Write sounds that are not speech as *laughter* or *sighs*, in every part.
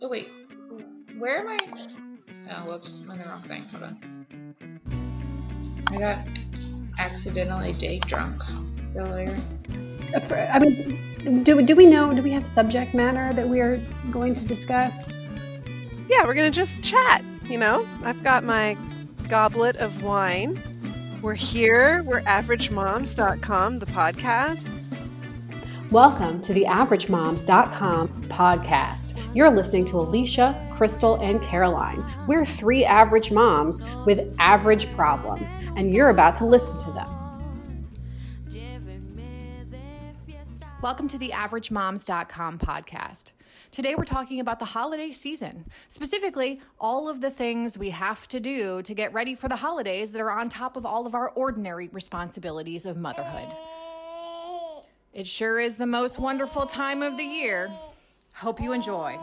Oh wait, where am I? Oh, whoops! I'm in the wrong thing. Hold on. I got accidentally day drunk earlier. Uh, I mean, do do we know? Do we have subject matter that we are going to discuss? Yeah, we're gonna just chat. You know, I've got my goblet of wine. We're here. We're averagemoms.com, the podcast. Welcome to the averagemoms.com podcast. You're listening to Alicia, Crystal, and Caroline. We're three average moms with average problems, and you're about to listen to them. Welcome to the averagemoms.com podcast. Today we're talking about the holiday season, specifically all of the things we have to do to get ready for the holidays that are on top of all of our ordinary responsibilities of motherhood. It sure is the most wonderful time of the year. Hope you enjoy.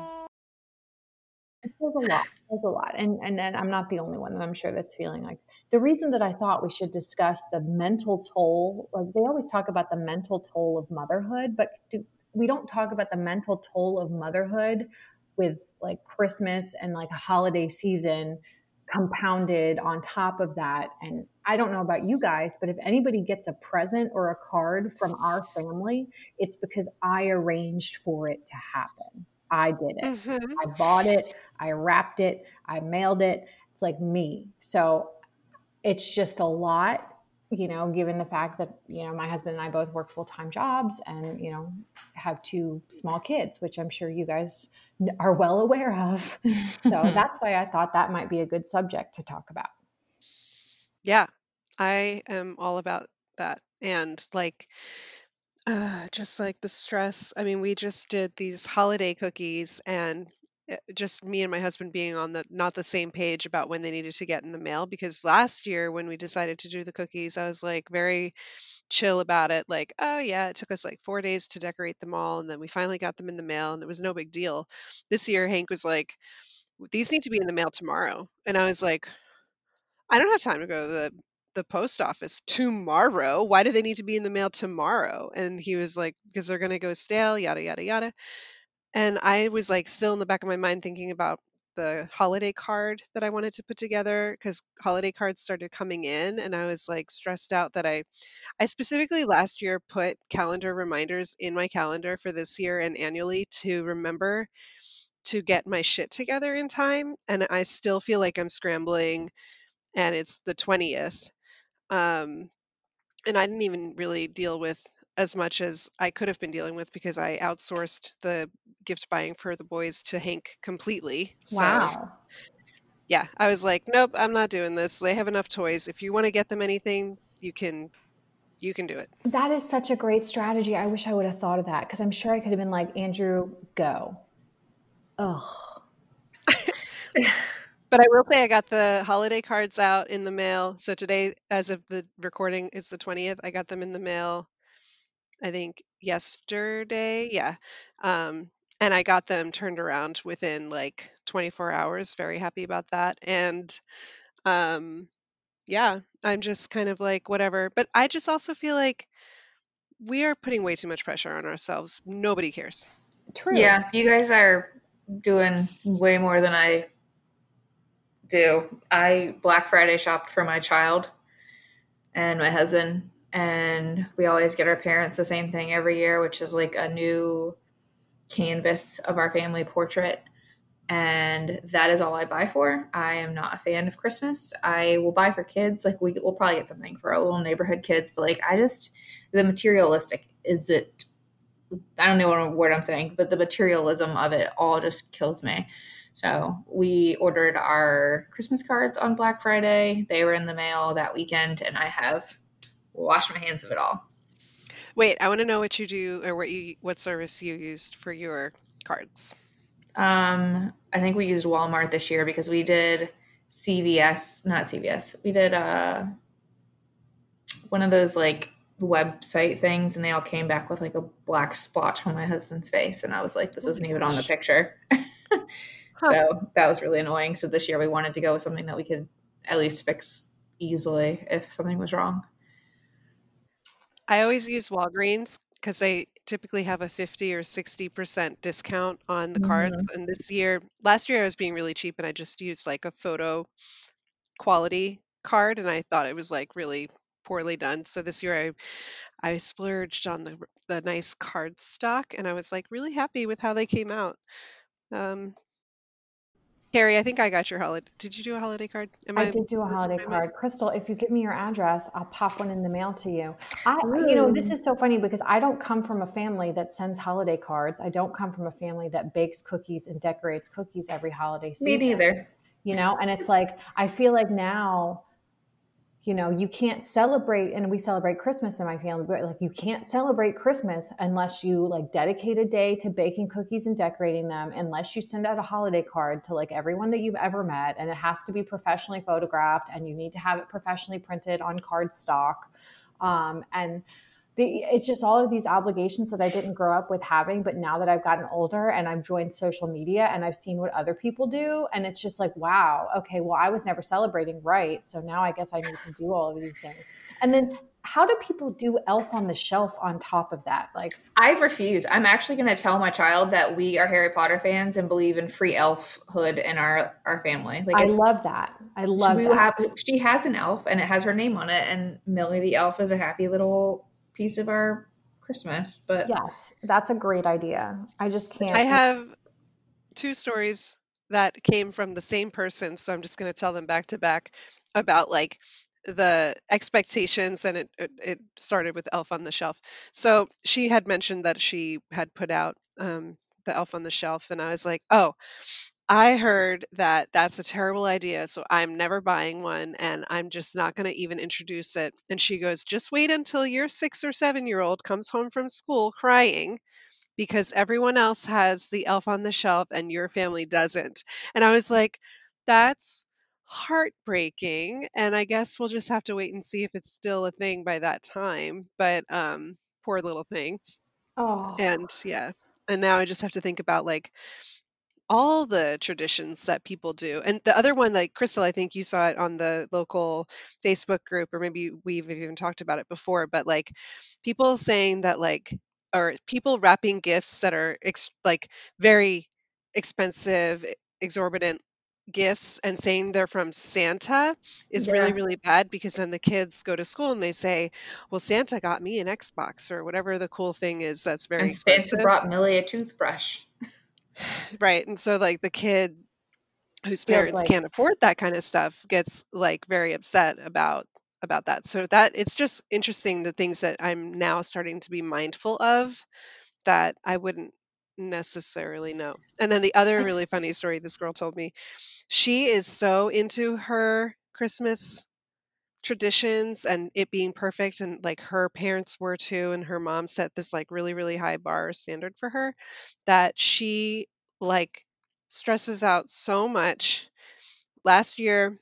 There's a lot. There's a lot. And, and and I'm not the only one that I'm sure that's feeling like the reason that I thought we should discuss the mental toll, like they always talk about the mental toll of motherhood, but do, we don't talk about the mental toll of motherhood with like Christmas and like a holiday season compounded on top of that. And I don't know about you guys, but if anybody gets a present or a card from our family, it's because I arranged for it to happen. I did it. Mm-hmm. I bought it, I wrapped it, I mailed it. It's like me. So it's just a lot you know, given the fact that, you know, my husband and I both work full time jobs and, you know, have two small kids, which I'm sure you guys are well aware of. *laughs* So that's why I thought that might be a good subject to talk about. Yeah, I am all about that. And like, uh, just like the stress. I mean, we just did these holiday cookies, and Eh, just me and my husband being on the not the same page about when they needed to get in the mail because last year when we decided to do the cookies I was like very chill about it like oh yeah it took us like 4 days to decorate them all and then we finally got them in the mail and it was no big deal. This year Hank was like these need to be in the mail tomorrow. And I was like I don't have time to go to the the post office tomorrow. Why do they need to be in the mail tomorrow? And he was like because they're going to go stale yada yada yada and I was like still in the back of my mind thinking about the holiday card that I wanted to put together because holiday cards started coming in and I was like stressed out that I I specifically last year put calendar reminders in my calendar for this year and annually to remember to get my shit together in time and I still feel like I'm scrambling and it's the 20th um and I didn't even really deal with as much as I could have been dealing with because I outsourced the gift buying for the boys to Hank completely. So, wow. Yeah, I was like, nope, I'm not doing this. They have enough toys. If you want to get them anything, you can you can do it. That is such a great strategy. I wish I would have thought of that because I'm sure I could have been like, Andrew, go. Ugh. but I will say I got the holiday cards out in the mail. So today, as of the recording, it's the 20th. I got them in the mail I think yesterday. Yeah. Um, and I got them turned around within like 24 hours. Very happy about that. And um, yeah, I'm just kind of like, whatever. But I just also feel like we are putting way too much pressure on ourselves. Nobody cares. True. Yeah, you guys are doing way more than I do. I Black Friday shopped for my child and my husband and we always get our parents the same thing every year, which is like a new canvas of our family portrait. And that is all I buy for. I am not a fan of Christmas. I will buy for kids. Like we will probably get something for our little neighborhood kids, but like I just the materialistic is it I don't know what word I'm saying, but the materialism of it all just kills me. So we ordered our Christmas cards on Black Friday. They were in the mail that weekend, and I have wash my hands of it all. Wait, I want to know what you do or what you what service you used for your cards. Um, I think we used Walmart this year because we did CVS, not CVS. We did uh one of those like website things and they all came back with like a black splotch on my husband's face and I was like this isn't even on the picture. *laughs* huh. So that was really annoying. So this year we wanted to go with something that we could at least fix easily if something was wrong. I always use Walgreens because they typically have a 50 or 60% discount on the cards. Mm-hmm. And this year, last year I was being really cheap and I just used like a photo quality card and I thought it was like really poorly done. So this year I I splurged on the the nice card stock and I was like really happy with how they came out. Um, Carrie, I think I got your holiday. Did you do a holiday card? Am I, I did do a holiday card. Crystal, if you give me your address, I'll pop one in the mail to you. I, Ooh. you know, this is so funny because I don't come from a family that sends holiday cards. I don't come from a family that bakes cookies and decorates cookies every holiday season. Me neither. You know, and it's like I feel like now you know you can't celebrate and we celebrate christmas in my family but like you can't celebrate christmas unless you like dedicate a day to baking cookies and decorating them unless you send out a holiday card to like everyone that you've ever met and it has to be professionally photographed and you need to have it professionally printed on card stock um, and the, it's just all of these obligations that I didn't grow up with having. But now that I've gotten older and I've joined social media and I've seen what other people do, and it's just like, wow, okay, well, I was never celebrating right. So now I guess I need to do all of these things. And then how do people do elf on the shelf on top of that like i refuse i'm actually going to tell my child that we are harry potter fans and believe in free elfhood in our our family like i love that i love we that. have she has an elf and it has her name on it and millie the elf is a happy little piece of our Christmas. But yes, that's a great idea. I just can't. I have two stories that came from the same person, so I'm just going to tell them back to back about like the expectations and it, it, it started with elf on the shelf so she had mentioned that she had put out um, the elf on the shelf and i was like oh I heard that that's a terrible idea, so I'm never buying one and I'm just not going to even introduce it. And she goes, Just wait until your six or seven year old comes home from school crying because everyone else has the elf on the shelf and your family doesn't. And I was like, That's heartbreaking. And I guess we'll just have to wait and see if it's still a thing by that time. But um, poor little thing. Oh, And yeah. And now I just have to think about like, all the traditions that people do. And the other one, like Crystal, I think you saw it on the local Facebook group, or maybe we've even talked about it before, but like people saying that, like, or people wrapping gifts that are ex- like very expensive, exorbitant gifts and saying they're from Santa is really, really bad because then the kids go to school and they say, Well, Santa got me an Xbox or whatever the cool thing is that's very And Santa brought Millie a toothbrush. Right. And so like the kid whose parents like can't afford that kind of stuff gets like very upset about about that. So that it's just interesting the things that I'm now starting to be mindful of that I wouldn't necessarily know. And then the other really funny story this girl told me, she is so into her Christmas traditions and it being perfect and like her parents were too and her mom set this like really really high bar standard for her that she like stresses out so much. Last year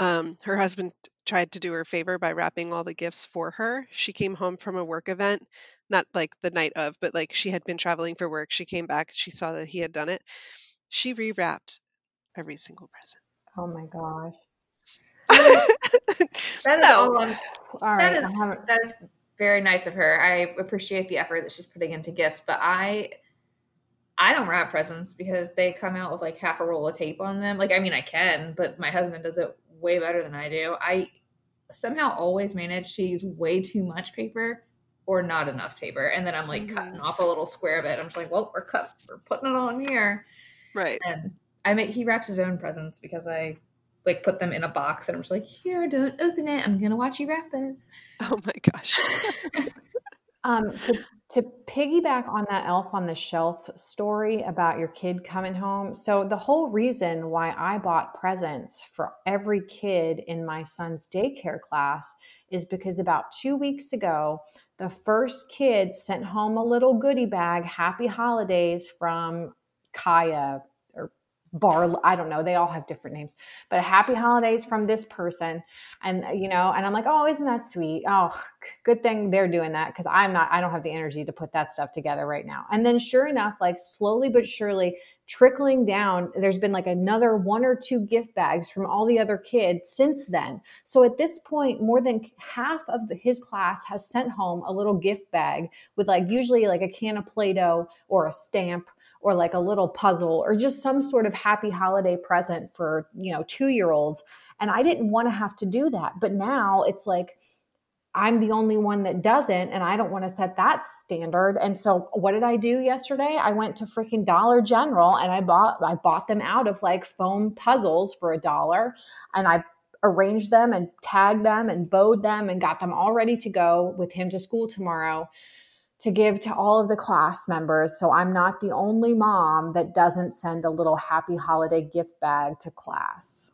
um, her husband tried to do her a favor by wrapping all the gifts for her. She came home from a work event not like the night of but like she had been traveling for work. She came back she saw that he had done it. She rewrapped every single present. Oh my gosh *laughs* that is no. all, all right, that is that is very nice of her. I appreciate the effort that she's putting into gifts, but I I don't wrap presents because they come out with like half a roll of tape on them. Like I mean I can, but my husband does it way better than I do. I somehow always manage to use way too much paper or not enough paper. And then I'm like mm-hmm. cutting off a little square of it. I'm just like, well, we're cut we're putting it on here. Right. And I make he wraps his own presents because I like put them in a box and I'm just like, here, don't open it. I'm gonna watch you wrap this. Oh my gosh. *laughs* um, to to piggyback on that elf on the shelf story about your kid coming home. So the whole reason why I bought presents for every kid in my son's daycare class is because about two weeks ago, the first kid sent home a little goodie bag, happy holidays from Kaya bar i don't know they all have different names but happy holidays from this person. And uh, you know and i'm like oh isn't that sweet? Oh good thing they're doing that because i'm not i don't have the energy to put that stuff together right now. And then sure enough like slowly but surely trickling down there's been like another one or two gift bags from all the other kids since then. So at this point more than half of the, his class has sent home a little gift bag with like usually like a can of play-doh or a stamp or like a little puzzle or just some sort of happy holiday present for, you know, two year olds. And I didn't want to have to do that. But now it's like, I'm the only one that doesn't, and I don't want to set that standard. And so, what did I do yesterday? I went to freaking Dollar General and I bought I bought them out of like foam puzzles for a dollar, and I arranged them and tagged them and bowed them and got them all ready to go with him to school tomorrow to give to all of the class members. So I'm not the only mom that doesn't send a little happy holiday gift bag to class.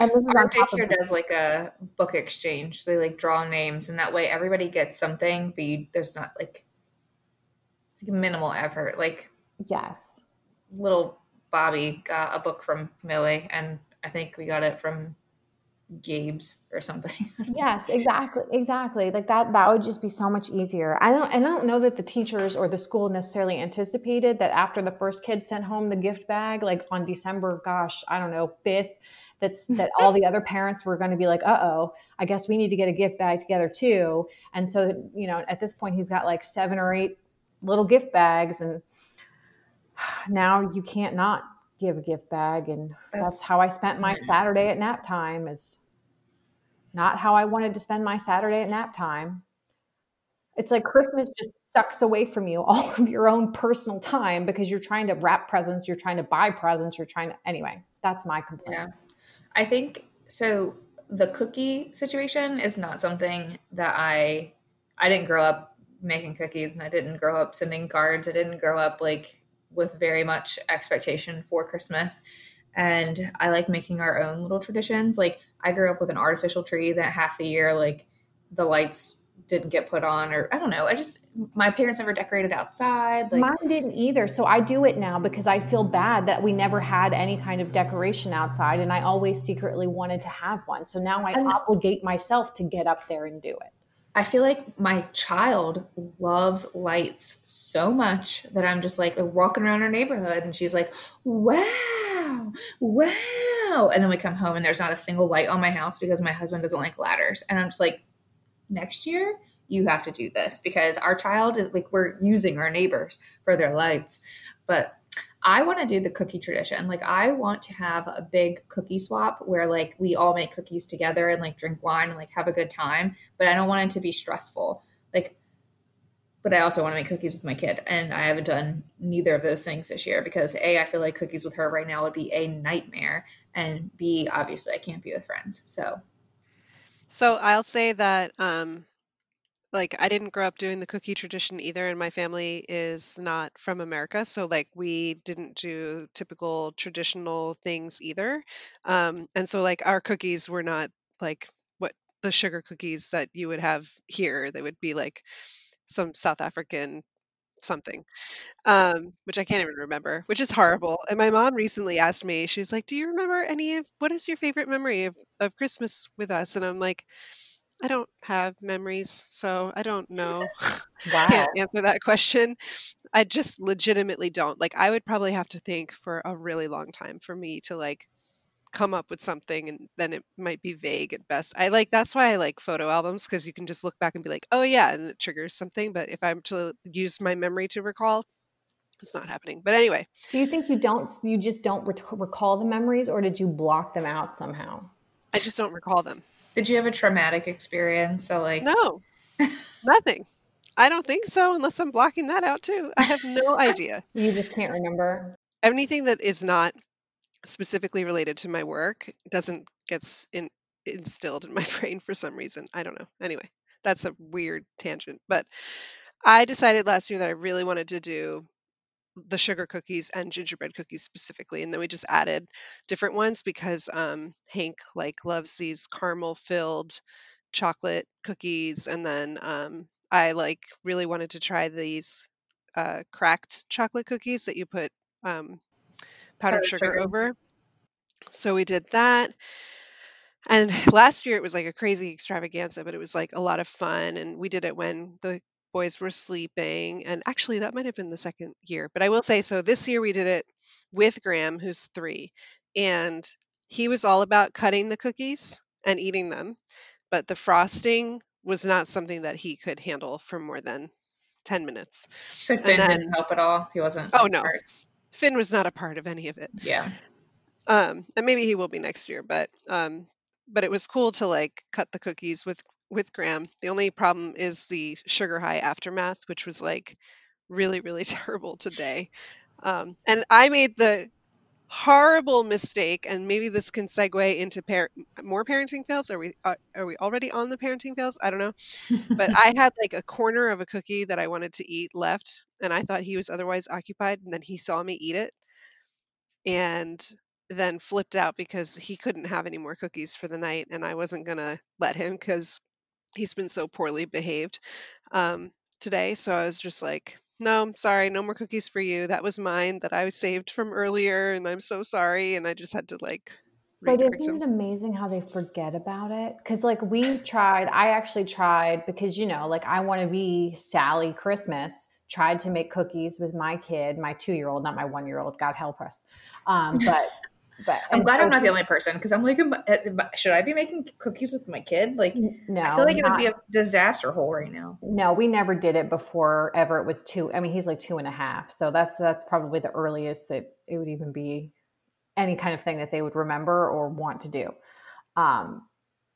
And this Our daycare does like a book exchange. So they like draw names, and that way everybody gets something, but you, there's not like minimal effort. Like, yes, little Bobby got a book from Millie, and I think we got it from Gabe's or something. *laughs* yes, exactly, exactly. Like that that would just be so much easier. I don't I don't know that the teachers or the school necessarily anticipated that after the first kid sent home the gift bag like on December gosh, I don't know, 5th that's *laughs* that all the other parents were going to be like, "Uh-oh, I guess we need to get a gift bag together too." And so, you know, at this point he's got like 7 or 8 little gift bags and *sighs* now you can't not give a gift bag and that's, that's how i spent my saturday at nap time is not how i wanted to spend my saturday at nap time. It's like christmas just sucks away from you all *laughs* of your own personal time because you're trying to wrap presents you're trying to buy presents you're trying to anyway that's my complaint. Yeah. I think so the cookie situation is not something that i i didn't grow up making cookies and i didn't grow up sending cards i didn't grow up like with very much expectation for Christmas. And I like making our own little traditions. Like I grew up with an artificial tree that half the year, like the lights didn't get put on, or I don't know. I just my parents never decorated outside. Like, Mine didn't either. So I do it now because I feel bad that we never had any kind of decoration outside, and I always secretly wanted to have one. So now I obligate myself to get up there and do it. I feel like my child loves lights so much that I'm just like walking around our neighborhood and she's like, wow, wow. And then we come home and there's not a single light on my house because my husband doesn't like ladders. And I'm just like, next year, you have to do this because our child is like, we're using our neighbors for their lights. But I want to do the cookie tradition. Like I want to have a big cookie swap where like we all make cookies together and like drink wine and like have a good time, but I don't want it to be stressful. Like but I also want to make cookies with my kid and I haven't done neither of those things this year because A I feel like cookies with her right now would be a nightmare and B obviously I can't be with friends. So So I'll say that um like I didn't grow up doing the cookie tradition either, and my family is not from America, so like we didn't do typical traditional things either. Um, and so like our cookies were not like what the sugar cookies that you would have here. They would be like some South African something, um, which I can't even remember, which is horrible. And my mom recently asked me, she was like, "Do you remember any of what is your favorite memory of of Christmas with us?" And I'm like. I don't have memories, so I don't know. *laughs* Wow. Can't answer that question. I just legitimately don't. Like I would probably have to think for a really long time for me to like come up with something and then it might be vague at best. I like that's why I like photo albums because you can just look back and be like, "Oh yeah," and it triggers something, but if I'm to use my memory to recall, it's not happening. But anyway, Do you think you don't you just don't recall the memories or did you block them out somehow? I just don't recall them. Did you have a traumatic experience? So like No. *laughs* Nothing. I don't think so unless I'm blocking that out too. I have no *laughs* idea. You just can't remember. Anything that is not specifically related to my work doesn't get in, instilled in my *laughs* brain for some reason. I don't know. Anyway, that's a weird tangent, but I decided last year that I really wanted to do the sugar cookies and gingerbread cookies specifically and then we just added different ones because um, hank like loves these caramel filled chocolate cookies and then um, i like really wanted to try these uh, cracked chocolate cookies that you put um, powdered sugar sugar. over. So we did that. And last year it was like a crazy extravaganza, but it was like a lot of fun. And we did it when the boys were sleeping. And actually, that might have been the second year. But I will say so this year we did it with Graham, who's three. And he was all about cutting the cookies and eating them. But the frosting was not something that he could handle for more than 10 minutes. So Finn then, didn't help at all. He wasn't. oh no, part- Finn was not a part of any of it. Yeah. Um, and maybe he will be next year, but um, but it was cool to like cut the cookies with with Graham. The only problem is the sugar high aftermath, which was like really really *laughs* terrible today. Um, and I made the horrible mistake, and maybe this can segue into par- more parenting fails. Are we uh, are we already on the parenting fails? I don't know. But *laughs* I had like a corner of a cookie that I wanted to eat left, and I thought he was otherwise occupied, and then he saw me eat it and then flipped out because he couldn't have any more cookies for the night and I wasn't going to let him cuz he's been so poorly behaved um today so I was just like no, I'm sorry, no more cookies for you. That was mine that I saved from earlier and I'm so sorry and I just had to like But isn't him. it amazing how they forget about it? Because, like, we tried, I actually tried because, you know, like, I want to be Sally Christmas, tried to make cookies with my kid, my two year old, not my one year old, God help us. Um, but, but, I'm glad so I'm not the only person because I'm like, am I- am I- should I be making cookies with my kid? Like, no, I feel like it would be a disaster hole right now. no, we never did it before ever. It was two. I mean, he's like two and a half. So that's, that's probably the earliest that it would even be any kind of thing that they would remember or want to do. Um,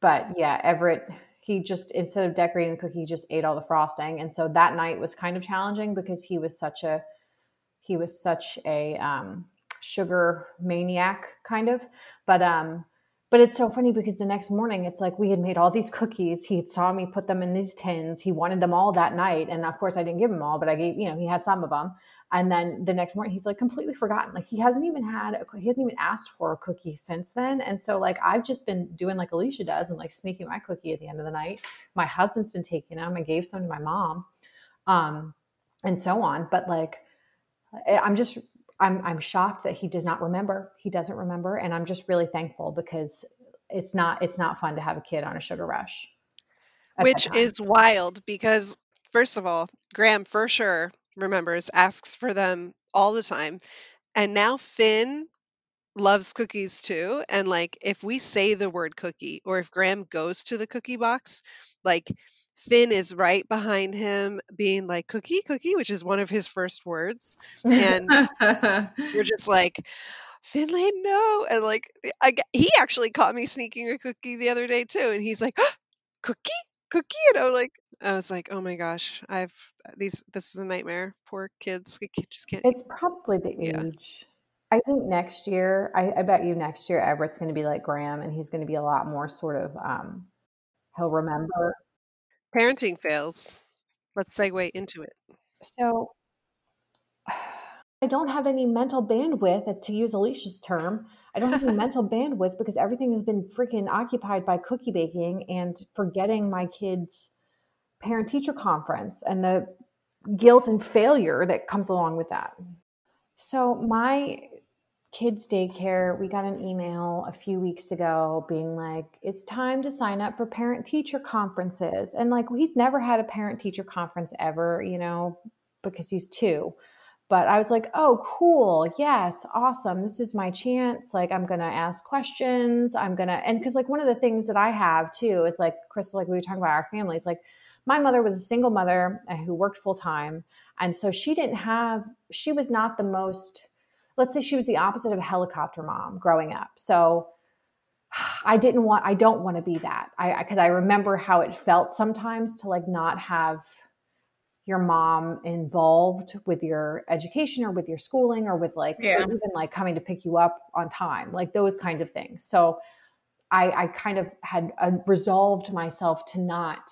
but yeah, Everett, he just instead of decorating the cookie, he just ate all the frosting, and so that night was kind of challenging because he was such a he was such a um, sugar maniac, kind of. But um, but it's so funny because the next morning it's like we had made all these cookies. He saw me put them in these tins. He wanted them all that night, and of course I didn't give him all, but I gave you know he had some of them. And then the next morning, he's like completely forgotten. Like he hasn't even had, a, he hasn't even asked for a cookie since then. And so like I've just been doing like Alicia does and like sneaking my cookie at the end of the night. My husband's been taking them. I gave some to my mom, um, and so on. But like I'm just, I'm I'm shocked that he does not remember. He doesn't remember, and I'm just really thankful because it's not it's not fun to have a kid on a sugar rush. Which is wild because first of all, Graham for sure remembers, asks for them all the time. And now Finn loves cookies too. And like if we say the word cookie or if Graham goes to the cookie box, like Finn is right behind him being like cookie, cookie, which is one of his first words. And we're *laughs* just like, Finlay, no. And like I, he actually caught me sneaking a cookie the other day too. And he's like, cookie, cookie. And I'm like, I was like, oh my gosh, I've these, this is a nightmare. Poor kids. They just can't. It's probably the Yeah. age. I think next year, I, I bet you next year Everett's going to be like Graham, and he's going to be a lot more sort of. Um, he'll remember. Parenting fails. Let's segue into it. So I don't have any mental bandwidth, uh, to use Alicia's term. I don't have any *laughs* mental bandwidth because everything has been freaking occupied by cookie baking and forgetting my kids' parent teacher conference and the guilt and failure that comes along with that. So, my kids' daycare, we got an email a few weeks ago being like, it's time to sign up for parent teacher conferences. And like, he's never had a parent teacher conference ever, you know, because he's two. But I was like, oh, cool. Yes, awesome. This is my chance. Like, I'm to ask questions. I'm to, and because, like, one of the things that I have too is like, Crystal, like we were talking about our families, like, my mother was a single mother uh, who worked full time. And so she didn't have, she was not the most, let's say she was the opposite of a helicopter mom growing up. So *sighs* I didn't want, I don't want to be that. I, because I remember how it felt sometimes to like not have your mom involved with your education or with your schooling or with like, Yeah. even like coming to pick you up on time, like those kinds of things. So I, I kind of had uh, resolved myself to not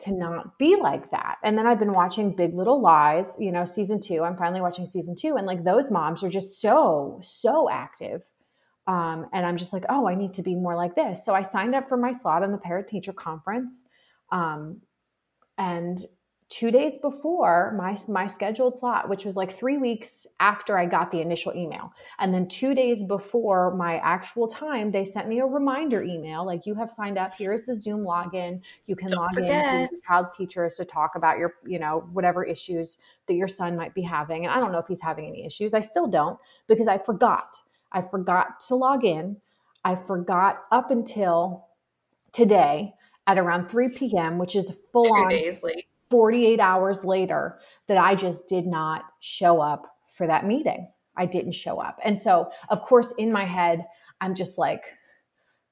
to not be like that. And then I've been watching Big Little Lies, you know, season two. I'm finally watching season two. And like those moms are just so, so active. Um, and I'm just like, oh, I need to be more like this. So I signed up for my slot on the parent teacher conference. Um, and two days before my my scheduled slot, which was like three weeks after I got the initial email, and then two days before my actual time, they sent me a reminder email like you have signed up. Here's the Zoom login. You can Don't log forget. in your child's teachers to talk about your you know whatever issues that your son might be having. And I don't know if he's having any issues. I still don't because I forgot. I forgot to log in. I forgot up until today at around 3 p.m., which is full Two on days late. 48 hours later that I just did not show up for that meeting. I didn't show up. And so, of course, in my head, I'm just like,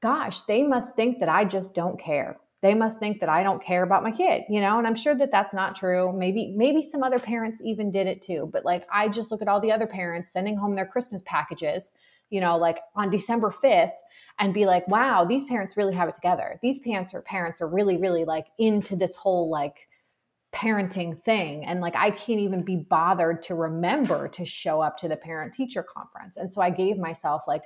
gosh, they must think that I just don't care. They must think that I don't care about my kid, you know? And I'm sure that that's not true. Maybe maybe some other parents even did it too, but like I just look at all the other parents sending home their Christmas packages, you know, like on December 5th and be like, wow, these parents really have it together. These parents are parents are really really like into this whole like parenting thing. And like i can't even be bothered to remember to show up to the parent teacher conference. And so i gave myself like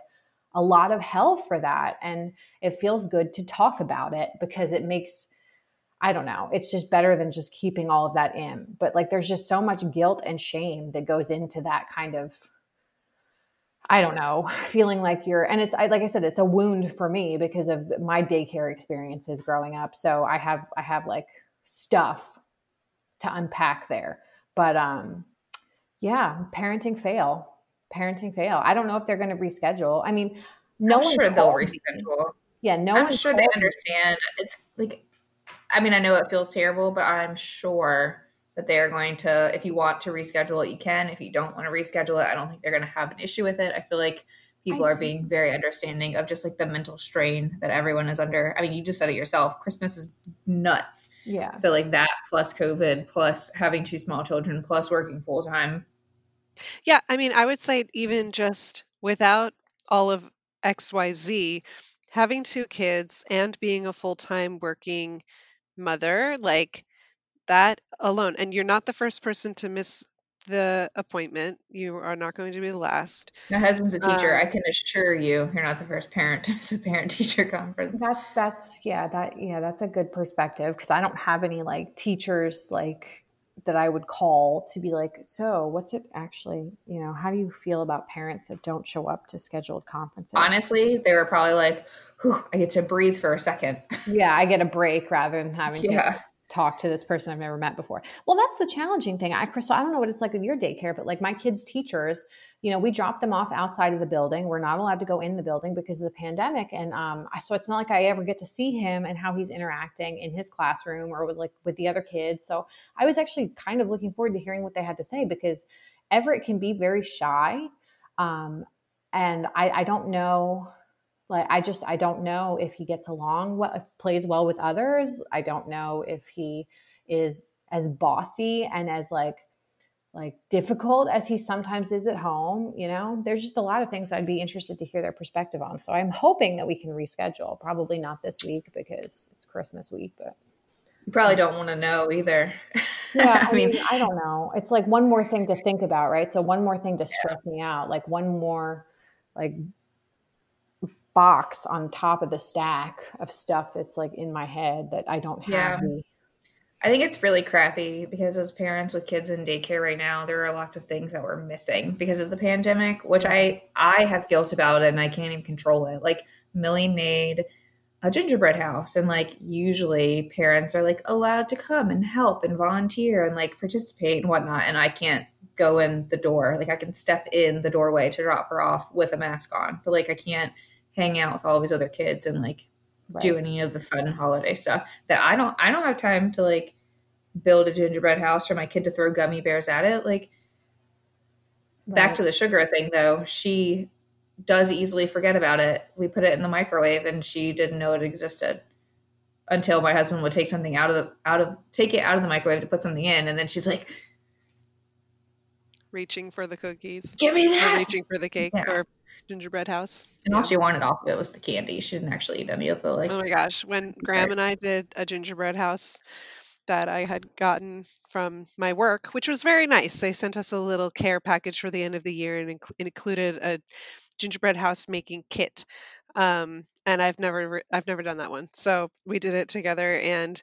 a lot of hell for that. And it feels good to talk about it because it makes i don't know it's just better than just keeping all of that in. But like there's just so much guilt and shame that goes into that kind of I don't know, *laughs* feeling like you're, and it's I, like I said, it's a wound for me because of my daycare experiences growing up. So I have, I have like stuff to unpack there. But um, yeah, parenting fail, parenting fail. I don't know if they're going to reschedule. I mean, no I'm one sure they'll me. reschedule. Yeah, no I'm sure they me. understand. It's like, I mean, I know it feels terrible, but I'm sure that they are going to, if you want to reschedule it, you can. If you don't want to reschedule it, I don't think they're going to have an issue with it. I feel like people I are do. being very understanding of just like the mental strain that everyone is under. I mean, you just said it yourself. Christmas is nuts. Yeah, So, like that plus COVID, plus having two small children, plus working full time. Yeah, I mean, I would say even just without all of XYZ, having two kids and being a full-time working mother, like that alone, and you're not the first person to miss the appointment. You are not going to be the last. My husband's a teacher. Um, I can assure you, you're not the first parent *laughs* to miss a parent teacher conference. that's that's yeah that yeah that's a good perspective because I don't have any like teachers like that I would call to be like, so what's it actually? You know, how do you feel about parents that don't show up to scheduled conferences? Honestly, they were probably like, I get to breathe for a second. Yeah, I get a *laughs* break rather than having to Yeah. Talk to this person I've never met before. Well, that's the challenging thing. I, Crystal, I don't know what it's like with your daycare, but like my kids' teachers, you know, we drop them off outside of the building. We're not allowed to go in the building because of the pandemic, and um, so it's not like I ever get to see him and how he's interacting in his classroom or with like with the other kids. So I was actually kind of looking forward to hearing what they had to say because Everett can be very shy, um, and I, I don't know like i just i don't know if he gets along well plays well with others. I don't know if he is as bossy and as like like difficult as he sometimes is at home you know? There's just a lot of things i'd be interested to hear their perspective on. So i'm hoping that we can reschedule probably not this week because it's christmas week but You probably don't want to know either. *laughs* yeah I mean, i don't know. It's like one more thing to *laughs* think about right? So one more thing to stress me out like one more like box on top of the stack of stuff that's like in my head that i don't have Yeah. I think it's really crappy because as parents with kids in daycare right now, there are lots of things that we're missing because of the pandemic, which I I have guilt about and I can't even control it. Like Millie made a gingerbread house and like usually parents are like allowed to come and help and volunteer and like participate and whatnot and I can't go in the door. Like I can step in the doorway to drop her off with a mask on, but like I can't hang out with all these other kids and like do any of the fun holiday stuff that I don't I don't have time to like build a gingerbread house for my kid to throw gummy bears at it. Like back to the sugar thing though, she does easily forget about it. We put it in the microwave and she didn't know it existed until my husband would take something out of the out of take it out of the microwave to put something in and then she's like, reaching for the cookies "Give me or that." reaching for the cake Yeah. or gingerbread house. And all she wanted off of it was the candy. She didn't actually eat any of the like Oh my gosh, when Graham and I did a gingerbread house that I had gotten from my work, which was very nice. They sent us a little care package for the end of the year and inc- included a gingerbread house making kit. Um, and I've never re- I've never done that one. So we did it together and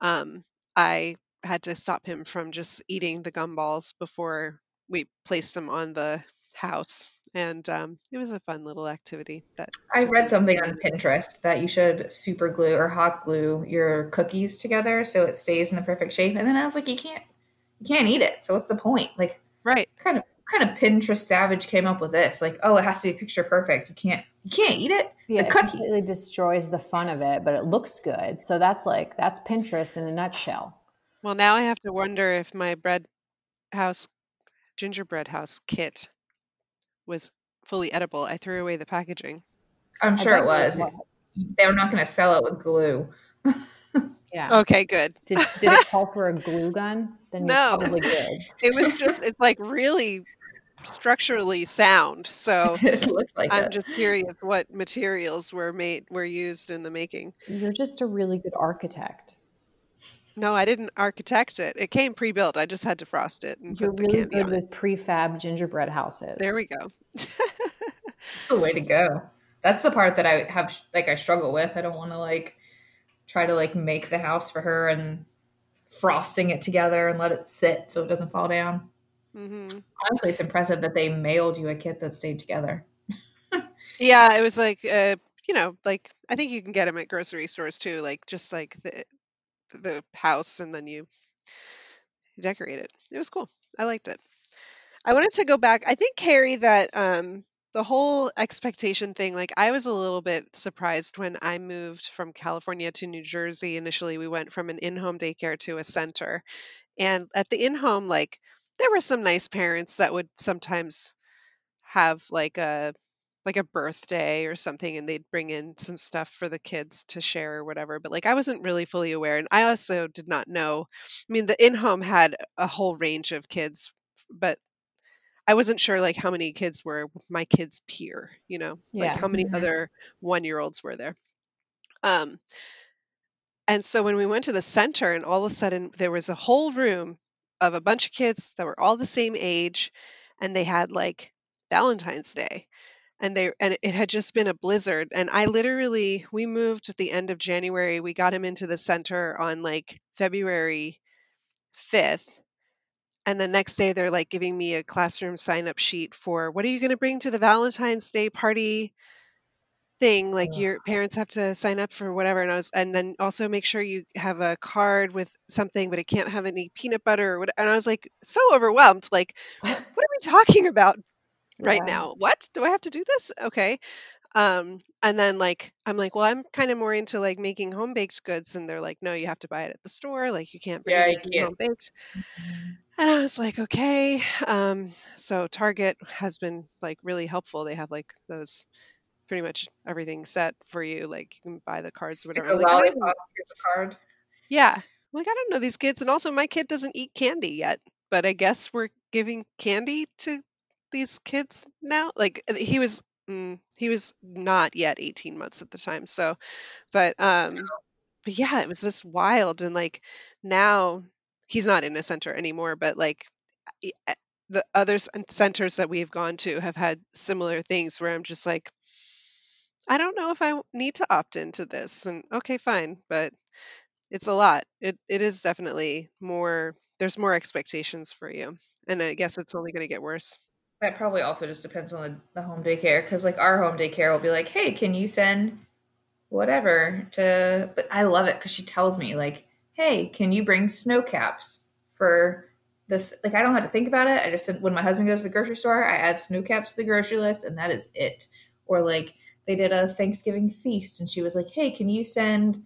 um, I had to stop him from just eating the gumballs before we placed them on the house. And um, it was a fun little activity. That I read something on Pinterest that you should super glue or hot glue your cookies together so it stays in the perfect shape. And then I was like, you can't, you can't eat it. So what's the point? Like, Right. kind of, kind of Pinterest savage came up with this. Like, oh, it has to be picture perfect. You can't, you can't eat it. It's Yeah, a it cookie. completely destroys the fun of it, but it looks good. So that's like that's Pinterest in a nutshell. Well, now I have to wonder if my bread house, gingerbread house kit was fully edible. I threw away the packaging. I'm sure it bet you was. They were not going to sell it with glue. Yeah. Okay, good. *laughs* Did, did it call for a glue gun? Then No. you're probably good. *laughs* It was just, it's like really structurally sound. So *laughs* it looked like I'm it. just curious what materials were made, were used in the making. You're just a really good architect. No, I didn't architect it. It came pre-built. I just had to frost it and You're put the really candy good on it. with prefab gingerbread houses. There we go. That's the way to go. That's the part that I have like I struggle with. I don't want to like try to like make the house for her and frosting it together and let it sit so it doesn't fall down. Mm-hmm. Honestly, it's impressive that they mailed you a kit that stayed together. *laughs* Yeah, it was like, uh, you know, like I think you can get them at grocery stores too, like just like the the house, and then you decorate it. It was cool. I liked it. I wanted to go back. I think Carrie that um the whole expectation thing, like I was a little bit surprised when I moved from California to New Jersey. Initially, we went from an in-home daycare to a center. And at the in-home, like there were some nice parents that would sometimes have like a like a birthday or something and they'd bring in some stuff for the kids to share or whatever but like I wasn't really fully aware and I also did not know I mean the in-home had a whole range of kids but I wasn't sure like how many kids were my kids peer you know like how many Mhm. other 1-year-olds were there. Um and so when we went to the center and all of a sudden there was a whole room of a bunch of kids that were all the same age and they had like Valentine's Day and they and it had just been a blizzard and I literally we moved at the end of January we got him into the center on like February 5th and the next day they're like giving me a classroom sign up sheet for what are you going to bring to the Valentine's Day party thing? Like your parents have to sign up for whatever and I was and then also make sure you have a card with something but it can't have any peanut butter or what and I was like so overwhelmed like what are we talking about right Yeah. now what do I have to do this okay um and then like I'm like well I'm kind of more into like making home baked goods and they're like no you have to buy it at the store like you can't bring Yeah, anything can't. home baked and I was like, okay. Um, so Target has been like really helpful. They have like those pretty much everything set for you. Like you can buy the cards or Stick whatever. a Like, I don't even- lollipop through the card. yeah. Like I don't know these kids. And also my kid doesn't eat candy yet. But I guess we're giving candy to these kids now. Like he was mm, he was not yet 18 months at the time. So but um but yeah, it was just wild and like now he's not in a center anymore, but like the other centers that we've gone to have had similar things where I'm just like, I don't know if I need to opt into this. And okay, fine, but it's a lot. It it is definitely more. There's more expectations for you, and I guess it's only going to get worse. That probably also just depends on the, the home daycare because like our home daycare will be like, hey, can you send whatever to but I love it because she tells me like, hey, can you bring Sno-Caps for this like I don't have to think about it. I just when my husband goes to the grocery store, I add Sno-Caps to the grocery list and that is it. Or like they did a Thanksgiving feast and she was like, hey, can you send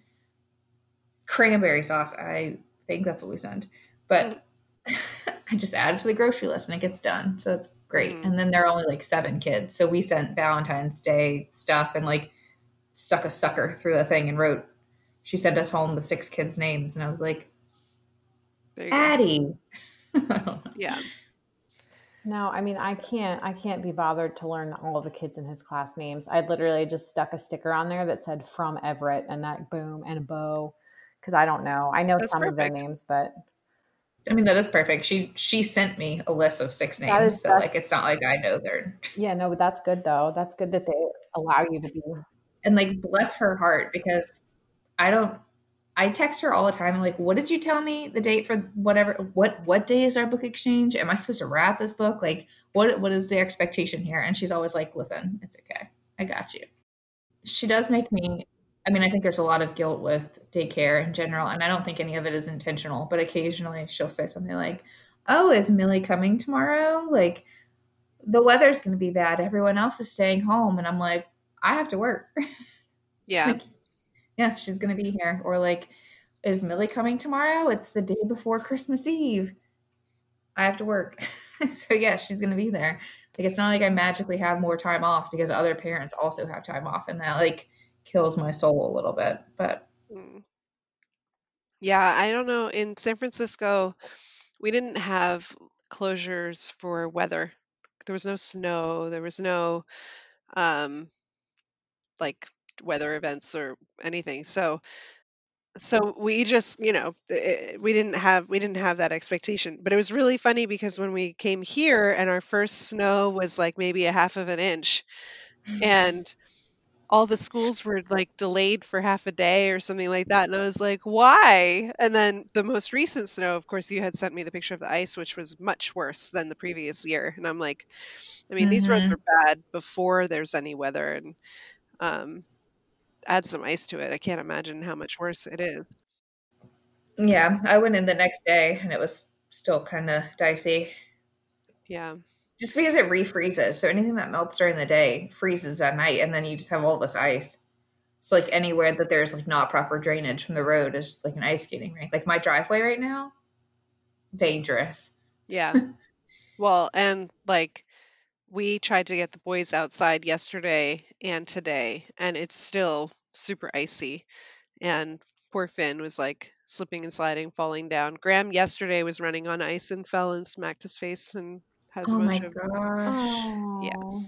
cranberry sauce? I think that's what we send. But mm. *laughs* I just add it to the grocery list and it gets done. So that's great. Mm. And then there are only like seven kids. So we sent Valentine's Day stuff and like stuck a sucker through the thing and wrote, she sent us home the six kids' names. And I was like, There you. Addie. I. *laughs* Yeah. No, I mean I can't I can't be bothered to learn all of the kids in his class names. I literally just stuck a sticker on there that said from Everett and that boom and a bow because I don't know. I know That's some of their names, but I mean, that is perfect. She she sent me a list of six names. is- so like it's not like I know they're. *laughs* yeah, no, but that's good though. That's good that they allow you to be and like bless her heart because I don't I text her all the time. I'm like, what did you tell me the date for whatever? What what day is our book exchange? Am I supposed to wrap this book? Like, what what is the expectation here? And she's always like, listen, it's okay. I got you. She does make me. I mean, I think there's a lot of guilt with daycare in general, and I don't think any of it is intentional. But occasionally, she'll say something like, "Oh, is Millie coming tomorrow?" Like, the weather's going to be bad. Everyone else is staying home, and I'm like, I have to work. *laughs* Yeah. like, yeah, she's going to be here. Or like, is Millie coming tomorrow? It's the day before Christmas Eve. I have to work. *laughs* so yeah, she's going to be there. Like it's not like I magically have more time off because other parents also have time off and that like kills my soul a little bit. But Mm. Yeah, I don't know. In San Francisco, we didn't have closures for weather. There was no snow. There was no um like weather events or anything. So so we just, you know, eh, we didn't have we didn't have that expectation. But it was really funny because when we came here and our first snow was like maybe a half of an inch *laughs* and all the schools were like delayed for half a day or something like that. And I was like, why? And then the most recent snow, of course, you had sent me the picture of the ice, which was much worse than the previous year. And I'm like, I mean, these roads Mhm. are bad before there's any weather and um, add some ice to it. I can't imagine how much worse it is. yeah, I went in the next day and it was still kind of dicey Yeah. Just because it refreezes. So anything that melts during the day freezes at night and then you just have all this ice. So like anywhere that there's like not proper drainage from the road is like an ice skating rink. Like my driveway right now, dangerous. Yeah. *laughs* Well, and like we tried to get the boys outside yesterday and today, and it's still super icy. And poor Finn was like slipping and sliding, falling down. Graham yesterday was running on ice and fell and smacked his face and has a Oh my of gosh. yeah.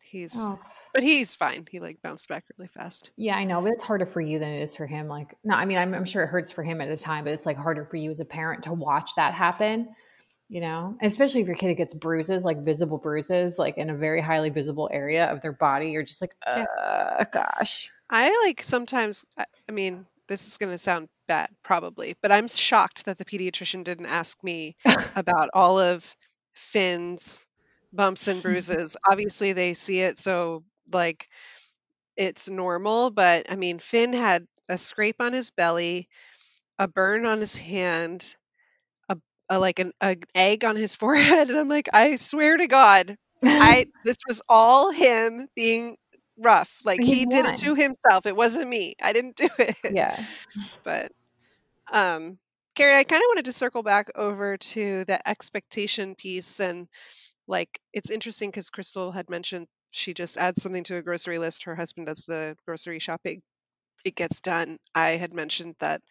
he's Oh. but he's fine. He like bounced back really fast. Yeah, I know, but it's harder for you than it is for him. Like, no, I mean, I'm, I'm sure it hurts for him at the time, but it's like harder for you as a parent to watch that happen, you know, especially if your kid gets bruises, like visible bruises, like in a very highly visible area of their body. You're just like, Yeah. uh, gosh. I like sometimes I I mean, this is going to sound bad probably, but I'm shocked that the pediatrician didn't ask me *laughs* about all of Finn's bumps and *laughs* bruises. Obviously, they see it, so like it's normal. But I mean, Finn had a scrape on his belly, a burn on his hand, a, a like an egg on his *laughs* forehead, and I'm like, I swear to God, I *laughs* this was all him being rough. Like He's he did it to himself. It wasn't me. I didn't do it. yeah. But um Carrie, I kind of wanted to circle back over to the expectation piece and like it's interesting because Crystal had mentioned she just adds something to a grocery list. Her husband does the grocery shopping. It gets done. I had mentioned that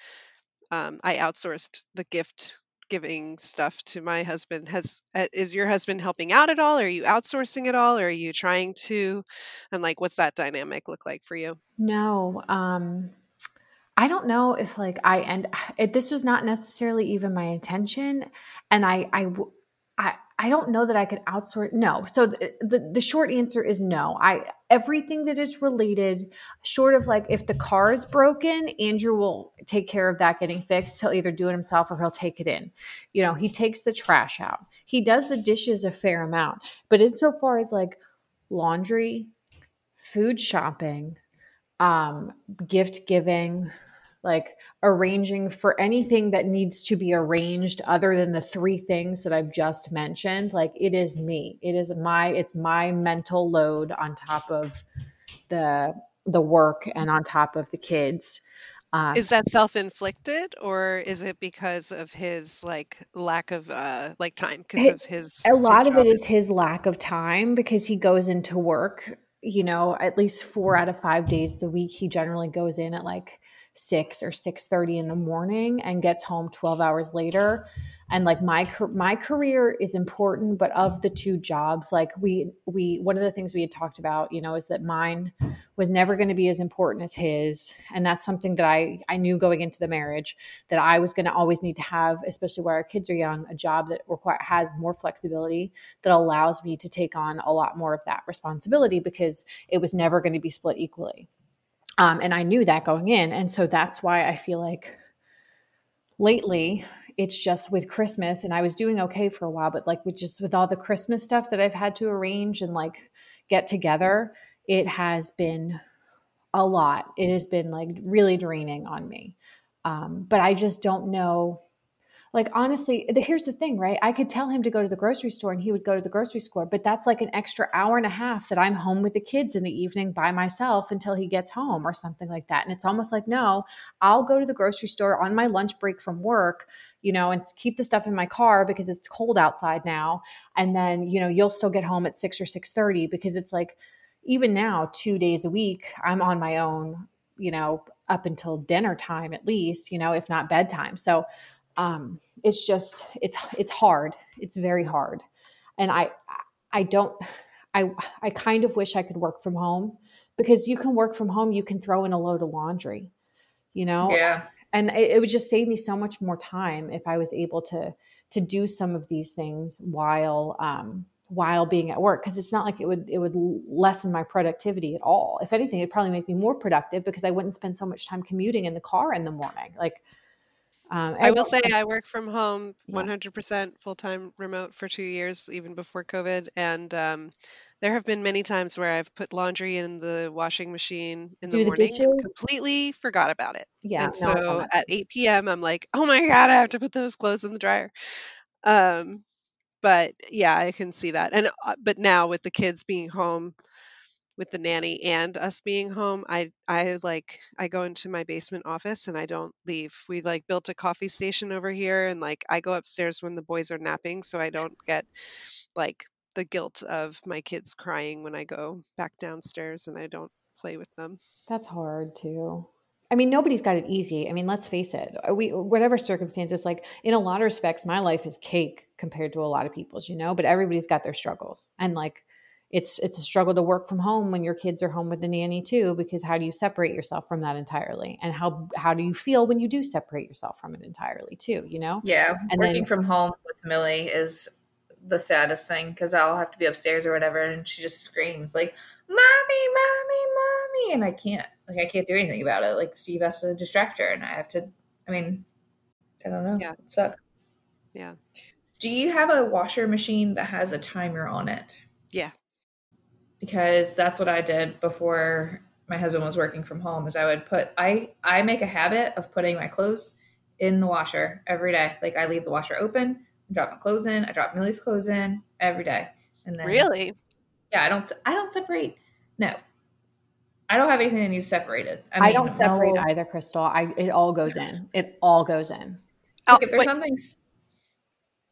um, I outsourced the gift giving stuff to my husband. Has uh, is your husband helping out at all? Are you outsourcing at all? Or are you trying to? And like, what's that dynamic look like for you? No, um, I don't know if like I and *sighs* it, this was not necessarily even my intention, and I I I I don't know that I could outsource. No, so the, the the short answer is no. I everything that is related, short of like if the car is broken, Andrew will take care of that getting fixed. He'll either do it himself or he'll take it in. You know, he takes the trash out. He does the dishes a fair amount, but insofar as like laundry, food shopping, um, gift giving, like arranging for anything that needs to be arranged other than the three things that I've just mentioned. Like it is me. It is my it's my mental load on top of the the work and on top of the kids. Um, Is that self-inflicted or is it because of his like lack of uh like time because of his a his lot of it is his lack of time because he goes into work you know at least four out of five days of the week he generally goes in at like six or six thirty in the morning and gets home 12 hours later and like my my career is important but of the two jobs like we we one of the things we had talked about you know is that mine was never going to be as important as his and that's something that i i knew going into the marriage that I was going to always need to have, especially where our kids are young, a job that require, has more flexibility that allows me to take on a lot more of that responsibility because it was never going to be split equally. Um, and I knew that going in. And so that's why I feel like lately it's just with Christmas and I was doing okay for a while, but like with just with all the Christmas stuff that I've had to arrange and like get together, it has been a lot. It has been like really draining on me. Um, but I just don't know like honestly here's the thing right? I could tell him to go to the grocery store and he would go to the grocery store but that's like an extra hour and a half that i'm home with the kids in the evening by myself until he gets home or something like that. And it's almost like no i'll go to the grocery store on my lunch break from work you know and keep the stuff in my car because it's cold outside now. And then you know you'll still get home at 6 or 6:30 because it's like even now 2 days a week i'm on my own you know up until dinner time at least you know if not bedtime. So um, it's just it's it's hard. It's very hard. And i i don't i i kind of wish i could work from home because you can work from home you can throw in a load of laundry you know? Yeah. and it, it would just save me so much more time if i was able to to do some of these things while um while being at work because it's not like it would it would lessen my productivity at all. If anything it'd probably make me more productive because i wouldn't spend so much time commuting in the car in the morning. Like um, I will say I work from home Yeah. 100% full time remote for two years, even before COVID. And um, there have been many times where I've put laundry in the washing machine in Do the morning and completely forgot about it. yeah and no, so at 8 p.m., I'm like, oh my God, I have to put those clothes in the dryer. Um, but yeah, I can see that. And uh, but now with the kids being home with the nanny and us being home, I I like I go into my basement office and I don't leave. We like built a coffee station over here and like I go upstairs when the boys are napping so I don't get like the guilt of my kids crying when I go back downstairs and I don't play with them. That's hard too. I mean, nobody's got it easy. I mean, let's face it. uh, We whatever circumstances, like in a lot of respects, my life is cake compared to a lot of people's, you know. But everybody's got their struggles, and like it's it's a struggle to work from home when your kids are home with the nanny too. Because how do you separate yourself from that entirely, and how how do you feel when you do separate yourself from it entirely too? You know. Yeah. And Working then- from home with Millie is the saddest thing because I'll have to be upstairs or whatever, and she just screams like, "Mommy, mommy, mommy!" and I can't like I can't do anything about it. Like Steve has to distract her, and I have to. I mean, I don't know. Yeah. It sucks. Yeah. Do you have a washer machine that has a timer on it? Yeah. Because that's what I did before my husband was working from home. Is I would put I I make a habit of putting my clothes in the washer every day. Like I leave the washer open, I drop my clothes in, I drop Millie's clothes in every day, and then Really? yeah, I don't I don't separate. No, I don't have anything that needs separated. I, I, don't separate no- either, Crystal. I it all goes in. It all goes in. Oh, Like if there's wait, something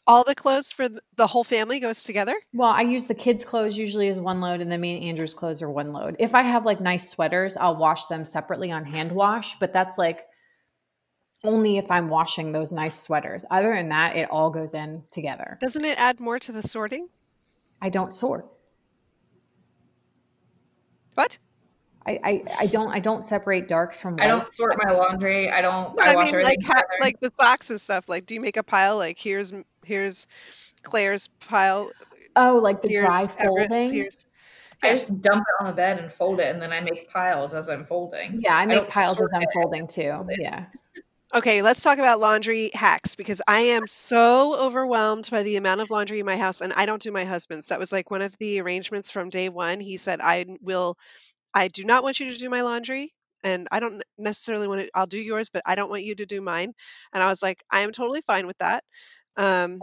all the clothes for the whole family goes together? Well, I use the kids' clothes usually as one load, and then me and Andrew's clothes are one load. If I have like nice sweaters, I'll wash them separately on hand wash, but that's like only if I'm washing those nice sweaters. Other than that, it all goes in together. Doesn't it add more to the sorting? I don't sort. What? I, I, I don't I don't separate darks from I don't sort my laundry. I don't. No, I, I mean, everything like, ha- like the socks and stuff. Like, do you make a pile? Like, here's here's Claire's pile. Oh, like the Here's dry Everett's. folding. Here's I just dump it on the bed and fold it, and then I make piles as I'm folding. Yeah, I make don't piles as I'm it. folding too. Yeah. Okay, let's talk about laundry hacks because I am so overwhelmed by the amount of laundry in my house and I don't do my husband's. That was like one of the arrangements from day one. He said, I will, I do not want you to do my laundry and I don't necessarily want to, I'll do yours, but I don't want you to do mine. And I was like, I am totally fine with that. Um,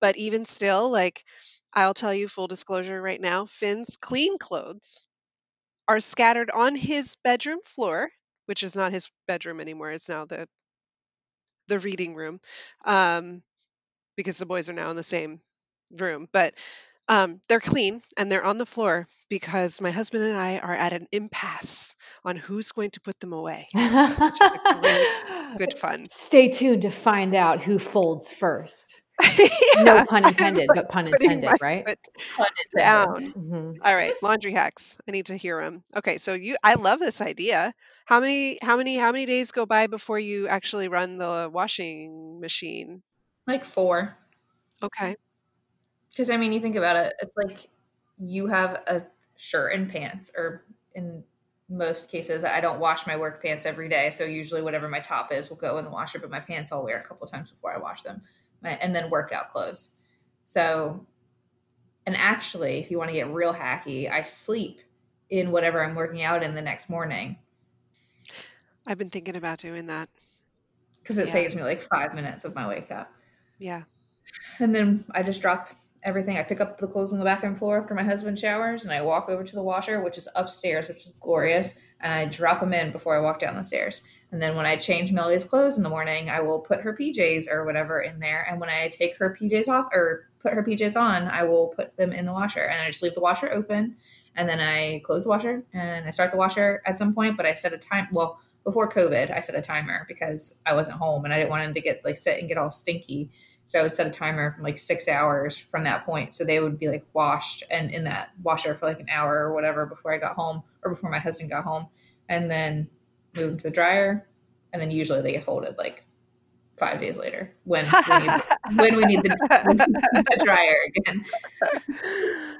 but even still, like, I'll tell you full disclosure right now Finn's clean clothes are scattered on his bedroom floor, which is not his bedroom anymore. It's now the the reading room um, because the boys are now in the same room. But um, they're clean and they're on the floor because my husband and I are at an impasse on who's going to put them away. Good fun. *laughs* Stay tuned to find out who folds first. *laughs* Yeah, No pun *laughs* intended, but pun intended, right? foot Pun intended. down. Mhm. All right, laundry hacks. I need to hear them. Okay, so you, I love this idea. How many, how many, how many days go by before you actually run the washing machine? Like four. Okay. Because I mean, you think about it, it's like you have a shirt and pants, or in most cases I don't wash my work pants every day. So usually whatever my top is will go in the washer, but my pants I'll wear a couple times before I wash them. My, and then workout clothes. So and actually, if you want to get real hacky, I sleep in whatever I'm working out in the next morning. I've been thinking about doing that. Because it Yeah. saves me like five minutes of my wake up. Yeah. And then I just drop everything. I pick up the clothes on the bathroom floor after my husband showers and I walk over to the washer, which is upstairs, which is glorious. And I drop them in before I walk down the stairs. And then when I change Melody's clothes in the morning, I will put her PJs or whatever in there. And when I take her PJs off or put her PJs on, I will put them in the washer. And I just leave the washer open. And then I close the washer and I start the washer at some point, but I set a time. Well, before COVID, I set a timer because I wasn't home and I didn't want him to get like sit and get all stinky. So I would set a timer from like six hours from that point. So they would be like washed and in that washer for like an hour or whatever before I got home or before my husband got home. And then move them to the dryer. And then usually they get folded like five days later when we need when we need the, when we need the dryer again.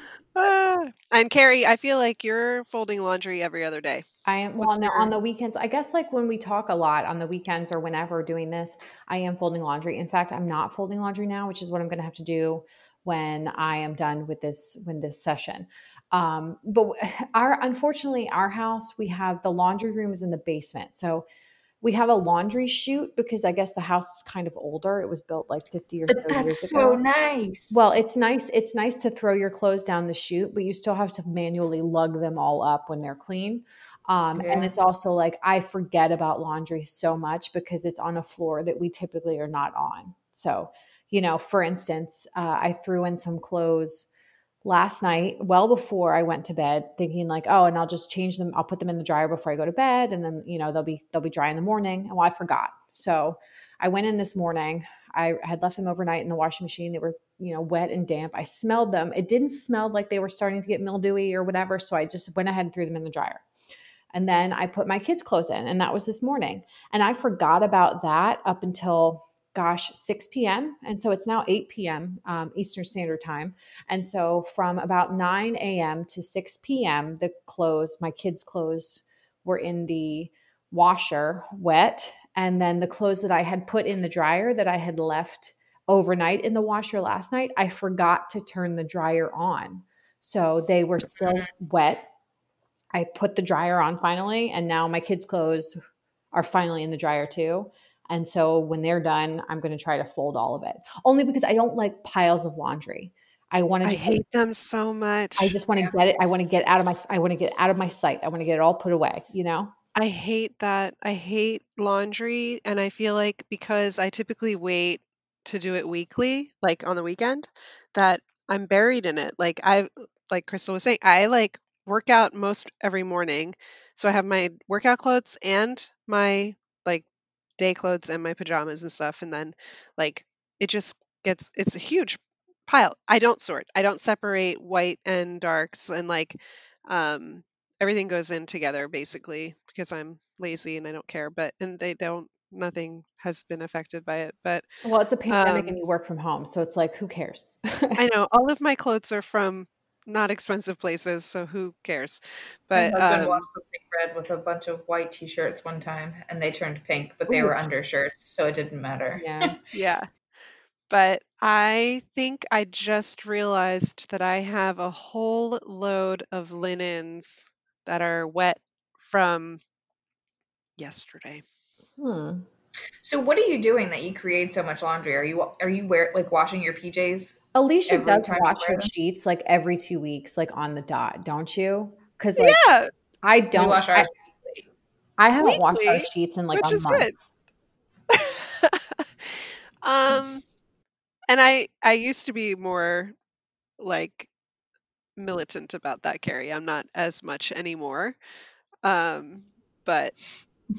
*laughs* Ah, and Carrie, I feel like you're folding laundry every other day. I am well What's no, your- on the weekends. I guess like when we talk a lot on the weekends or whenever doing this, I am folding laundry. In fact, I'm not folding laundry now, which is what I'm going to have to do when I am done with this when this session. Um, but *laughs* our unfortunately our house we have the laundry room is in the basement, so we have a laundry chute because I guess the house is kind of older. It was built like 50 or so But years that's ago. so nice. Well, it's nice. It's nice to throw your clothes down the chute, but you still have to manually lug them all up when they're clean. Um, And it's also like I forget about laundry so much because it's on a floor that we typically are not on. So, you know, for instance, uh, I threw in some clothes last night, well before I went to bed, thinking like, oh, and I'll just change them. I'll put them in the dryer before I go to bed, and then you know they'll be they'll be dry in the morning. And well, I forgot, so I went in this morning. I had left them overnight in the washing machine. They were you know wet and damp. I smelled them. It didn't smell like they were starting to get mildewy or whatever. So I just went ahead and threw them in the dryer. And then I put my kids' clothes in, and that was this morning. And I forgot about that up until gosh 6 p.m. And so it's now 8 p.m. Um, Eastern Standard Time. And so from about 9 a.m. to 6 p.m., the clothes, my kids' clothes, were in the washer wet. And then the clothes that I had put in the dryer that I had left overnight in the washer last night, I forgot to turn the dryer on. So they were still wet. I put the dryer on finally, and now my kids' clothes are finally in the dryer too. And so when they're done, I'm going to try to fold all of it. Only because I don't like piles of laundry. I want to I hate them so much. I just want to get it. I want to get out of my. I want to get out of my sight. I want to get it all put away. You know. I hate that. I hate laundry. And I feel like because I typically wait to do it weekly, like on the weekend, that I'm buried in it. Like I, like Crystal was saying, I like work out most every morning. So I have my workout clothes and my day clothes and my pajamas and stuff. And then like it just gets, it's a huge pile. I don't sort, I don't separate white and darks and like, um, everything goes in together basically because I'm lazy and I don't care. But and they don't. Nothing has been affected by it. But Well, it's a pandemic, Um, and you work from home, so it's like, who cares? I *laughs* know all of my clothes are from not expensive places, so who cares? My But husband um, washed something red with a bunch of white t-shirts one time, and they turned pink, but they Ooh. were undershirts, so it didn't matter. yeah. *laughs* yeah. But I think I just realized that I have a whole load of linens that are wet from yesterday. Hmm. So what are you doing that you create so much laundry? Are you are you wear like washing your PJs? Alicia does time you watch her sheets like every two weeks, like on the dot, don't you? Because like Yeah, I don't. wash I. I haven't washed our sheets in like which a is month. good. *laughs* um, and I I used to be more like militant about that, Carrie. I'm not as much anymore. Um, but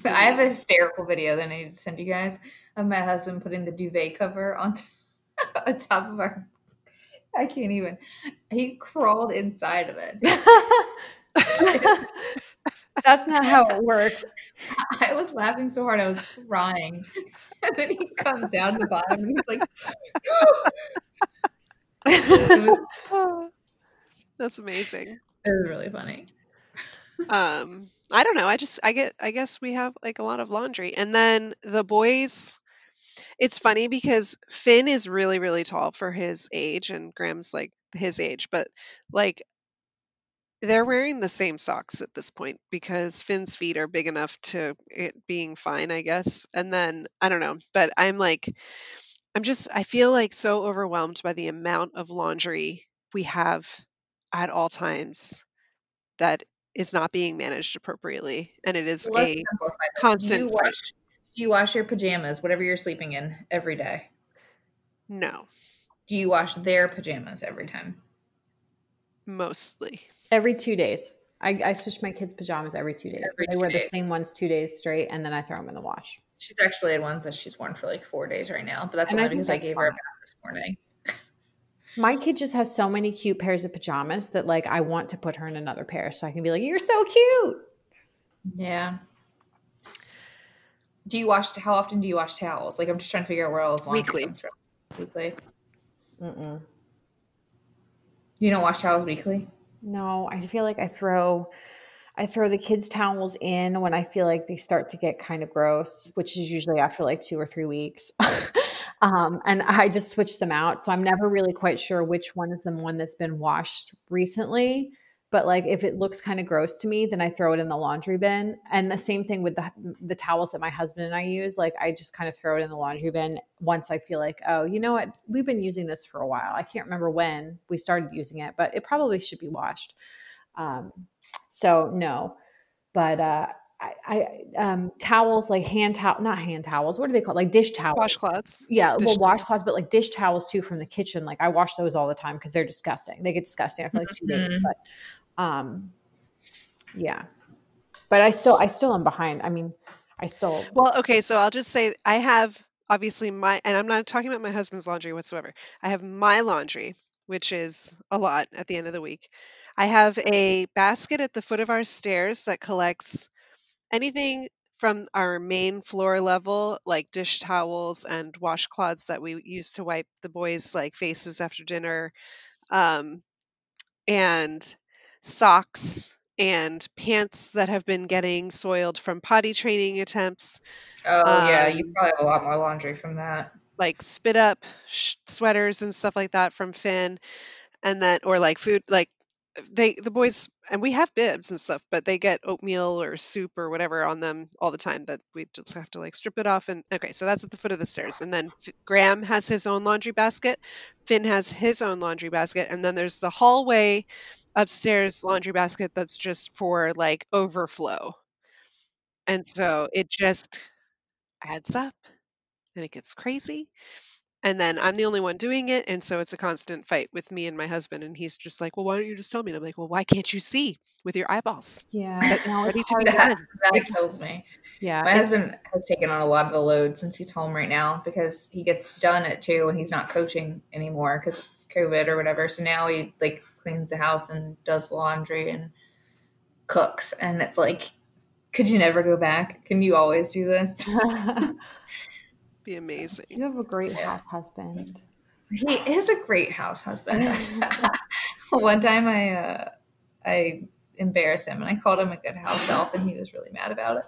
I *laughs* I have a hysterical video that I need to send you guys of my husband putting the duvet cover on, t- *laughs* on top of our. I can't even. He crawled inside of it. *laughs* That's not how it works. I was laughing so hard I was crying, and then he comes down the bottom and he's like, *gasps* was that's amazing. it was really funny. um i don't know i just i get i guess we have like a lot of laundry and then the boys it's funny because finn is really really tall for his age and graham's like his age but like they're wearing the same socks at this point because finn's feet are big enough to it being fine i guess and then i don't know but i'm like i'm just i feel like so overwhelmed by the amount of laundry we have at all times that is not being managed appropriately and it is Let's a constant Do you wash, do you wash your pajamas, whatever you're sleeping in, every day? no Do you wash their pajamas every time? mostly Every two days. I, I switch my kids' pajamas every two days. Every I wear days. the same ones two days straight, and then I throw them in the wash. She's actually had ones that she's worn for like four days right now, but that's And only think because I that's gave her a bath this morning. My kid just has so many cute pairs of pajamas that like I want to put her in another pair so I can be like, "You're so cute." Yeah. Do you wash? How often do you wash towels? Like, I'm just trying to figure out where all this laundry Weekly. comes from. Weekly. Mm-mm. You don't wash towels weekly? No, I feel like I throw I throw the kids' towels in when I feel like they start to get kind of gross, which is usually after like two or three weeks. *laughs* um, and I just switch them out. So I'm never really quite sure which one is the one that's been washed recently. But like if it looks kind of gross to me, then I throw it in the laundry bin. And the same thing with the the towels that my husband and I use. Like I just kind of throw it in the laundry bin once I feel like, oh, you know what? We've been using this for a while. I can't remember when we started using it, but it probably should be washed. Um, so no, but uh, I, I um, towels like hand towel, not hand towels. What are they called? Like dish towels. washcloths Yeah, dish well, washcloths, but like dish towels too from the kitchen. Like I wash those all the time because they're disgusting. They get disgusting after like two days. Mhm. But um, yeah, but I still, I still am behind. I mean, I still. Well, okay, so I'll just say I have obviously my, and I'm not talking about my husband's laundry whatsoever. I have my laundry, which is a lot at the end of the week. I have a basket at the foot of our stairs that collects anything from our main floor level, like dish towels and washcloths that we use to wipe the boys' like faces after dinner, um, and socks and pants that have been getting soiled from potty training attempts Oh, yeah. You Um, probably have a lot more laundry from that. like spit up sh- sweaters and stuff like that from Finn, and then or like food like they the boys and we have bibs and stuff, but they get oatmeal or soup or whatever on them all the time that we just have to like strip it off and okay, so that's at the foot of the stairs, and then F- Graham has his own laundry basket, Finn has his own laundry basket, and then there's the hallway upstairs laundry basket that's just for like overflow, and so it just adds up and it gets crazy and then I'm the only one doing it, and so it's a constant fight with me and my husband. And he's just like, "Well, why don't you just tell me?" And I'm like, "Well, why can't you see with your eyeballs? Yeah, That's no, ready to be hard. done." *laughs* That kills me. Yeah, My husband has taken on a lot of the load since he's home right now because he gets done at two and he's not coaching anymore because it's COVID or whatever. So now he like cleans the house and does laundry and cooks. And it's like, could you never go back? Can you always do this? *laughs* *laughs* Be amazing. you have a great house husband. He is a great house husband. *laughs* One time I uh, I embarrassed him and I called him a good house elf and he was really mad about it.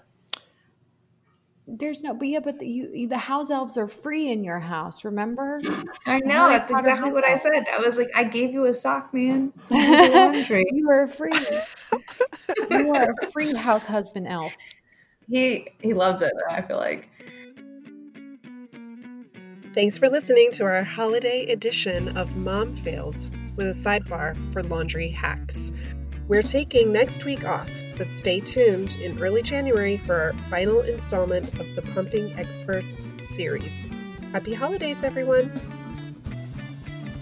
There's no, but yeah, but the, you, the house elves are free in your house. Remember? I know that's Potter exactly what I said. I was like, I gave you a sock, man. *laughs* I did the laundry. you are free. you are a free house husband elf. he he loves it. I feel like. Thanks for listening to our holiday edition of Mom Fails with a sidebar for laundry hacks. We're taking next week off, but stay tuned in early January for our final installment of the Pumping Experts series. Happy holidays, everyone!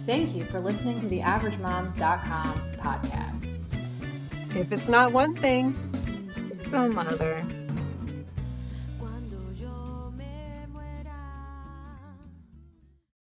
Thank you for listening to the AverageMoms.com podcast. If it's not one thing, It's a mother.